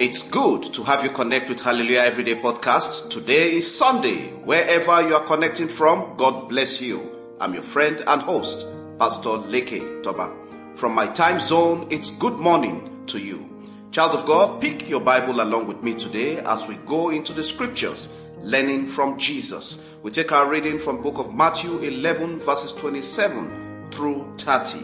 It's good to have you connect with Hallelujah Everyday Podcast. Today is Sunday. Wherever you are connecting from, God bless you. I'm your friend and host, Pastor Leke Toba. From my time zone, it's good morning to you. Child of God, pick your Bible along with me today as we go into the scriptures, learning from Jesus. We take our reading from book of Matthew 11 verses 27 through 30.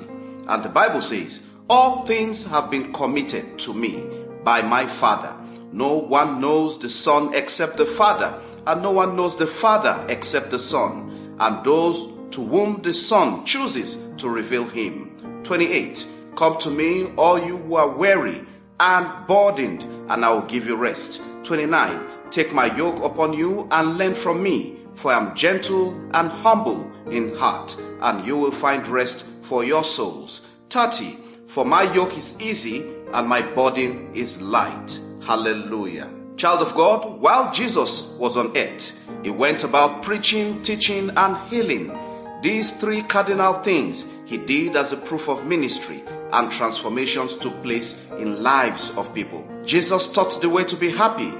And the Bible says, all things have been committed to me by my Father. No one knows the Son except the Father, and no one knows the Father except the Son, and those to whom the Son chooses to reveal him. 28. Come to me, all you who are weary and burdened, and I will give you rest. 29. Take my yoke upon you and learn from me, for I am gentle and humble in heart, and you will find rest for your souls. 30. For my yoke is easy and my burden is light. Hallelujah. Child of God, while Jesus was on earth, he went about preaching, teaching, and healing. These three cardinal things he did as a proof of ministry and transformations took place in lives of people. Jesus taught the way to be happy,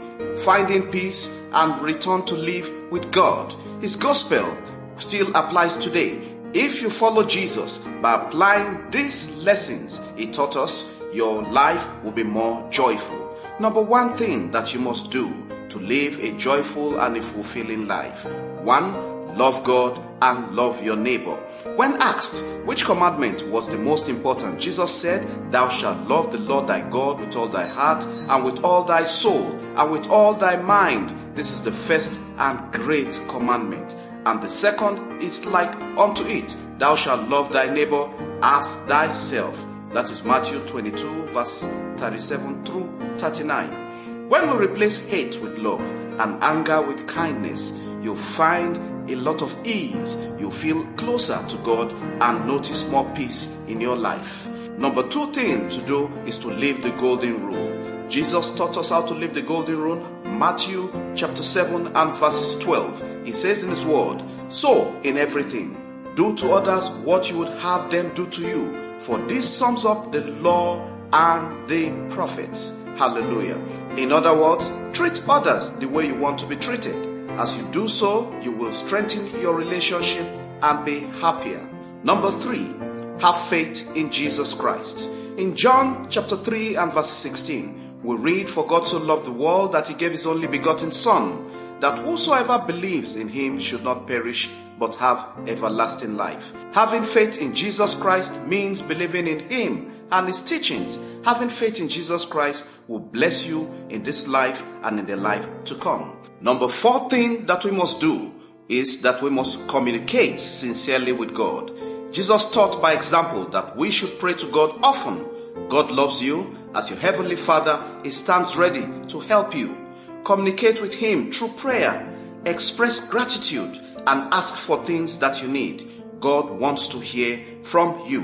finding peace, and return to live with God. His gospel still applies today. If you follow Jesus by applying these lessons he taught us, your life will be more joyful. Number one thing that you must do to live a joyful and a fulfilling life. One, love God and love your neighbor. When asked which commandment was the most important, Jesus said, Thou shalt love the Lord thy God with all thy heart and with all thy soul and with all thy mind. This is the first and great commandment. And the second is like unto it, Thou shalt love thy neighbor as thyself. That is Matthew 22, verse 37 through 39. When we replace hate with love and anger with kindness, you'll find a lot of ease. You'll feel closer to God and notice more peace in your life. Number two thing to do is to live the golden rule. Jesus taught us how to live the golden rule. Matthew chapter 7 and verses 12. He says in his word, So in everything, do to others what you would have them do to you. For this sums up the law and the prophets. Hallelujah. In other words, treat others the way you want to be treated. As you do so, you will strengthen your relationship and be happier. Number three, have faith in Jesus Christ. In John chapter 3 and verse 16, we read, For God so loved the world that he gave his only begotten Son, that whosoever believes in him should not perish, but have everlasting life. Having faith in Jesus Christ means believing in him and his teachings. Having faith in Jesus Christ will bless you in this life and in the life to come. Number four thing that we must do is that we must communicate sincerely with God. Jesus taught by example that we should pray to God often. God loves you. As your heavenly Father, He stands ready to help you. Communicate with Him through prayer. Express gratitude and ask for things that you need. God wants to hear from you.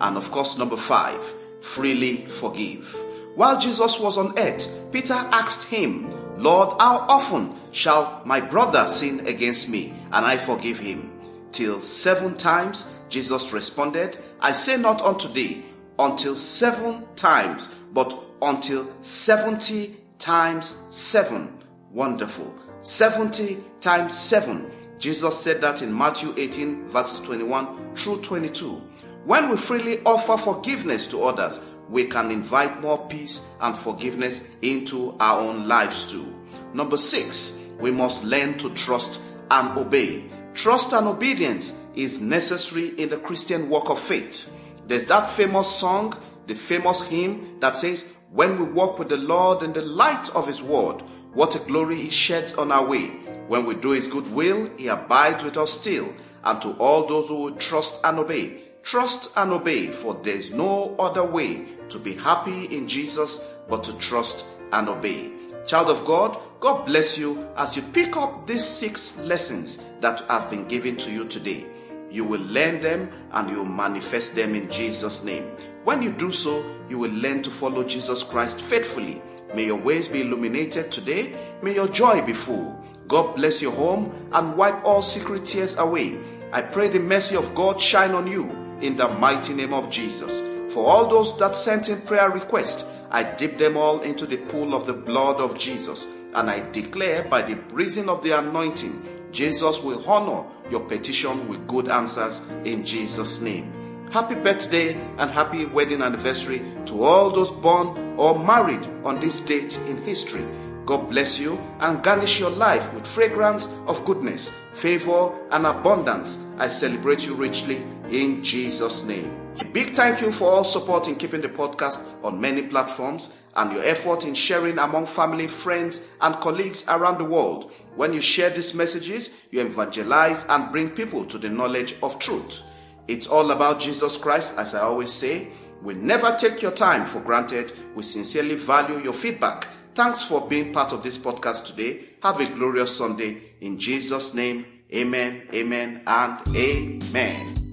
And of course, number five, freely forgive. While Jesus was on earth, Peter asked him, Lord, how often shall my brother sin against me and I forgive him? Till seven times, Jesus responded, I say not unto thee until seven times, but until 70 times seven. Wonderful. 70 times seven. Jesus said that in Matthew 18 verses 21 through 22. When we freely offer forgiveness to others, we can invite more peace and forgiveness into our own lives too. Number six, we must learn to trust and obey. Trust and obedience is necessary in the Christian walk of faith. There's that famous song, the famous hymn that says, When we walk with the Lord in the light of His word, what a glory He sheds on our way. When we do His good will, He abides with us still. And to all those who will trust and obey, trust and obey, for there is no other way to be happy in Jesus but to trust and obey. Child of God, God bless you as you pick up these six lessons that have been given to you today. You will learn them and you will manifest them in Jesus' name. When you do so, you will learn to follow Jesus Christ faithfully. May your ways be illuminated today. May your joy be full. God bless your home and wipe all secret tears away. I pray the mercy of God shine on you in the mighty name of Jesus. For all those that sent in prayer requests, I dip them all into the pool of the blood of Jesus, and I declare by the reason of the anointing, Jesus will honor your petition with good answers in Jesus' name. Happy birthday and happy wedding anniversary to all those born or married on this date in history. God bless you and garnish your life with fragrance of goodness, favor, and abundance. I celebrate you richly in Jesus' name. A big thank you for all support in keeping the podcast on many platforms and your effort in sharing among family, friends, and colleagues around the world. When you share these messages, you evangelize and bring people to the knowledge of truth. It's all about Jesus Christ, as I always say. We never take your time for granted. We sincerely value your feedback. Thanks for being part of this podcast today. Have a glorious Sunday. In Jesus' name, amen, amen, and amen.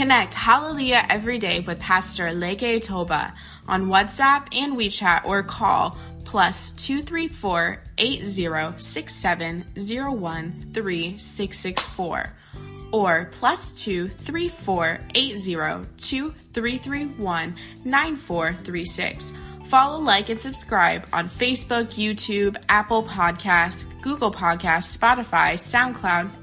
Connect Hallelujah every day with Pastor Leke Toba on WhatsApp and WeChat or call plus 234 8067 3664 or plus 234 80 9436. Follow, like, and subscribe on Facebook, YouTube, Apple Podcasts, Google Podcasts, Spotify, SoundCloud,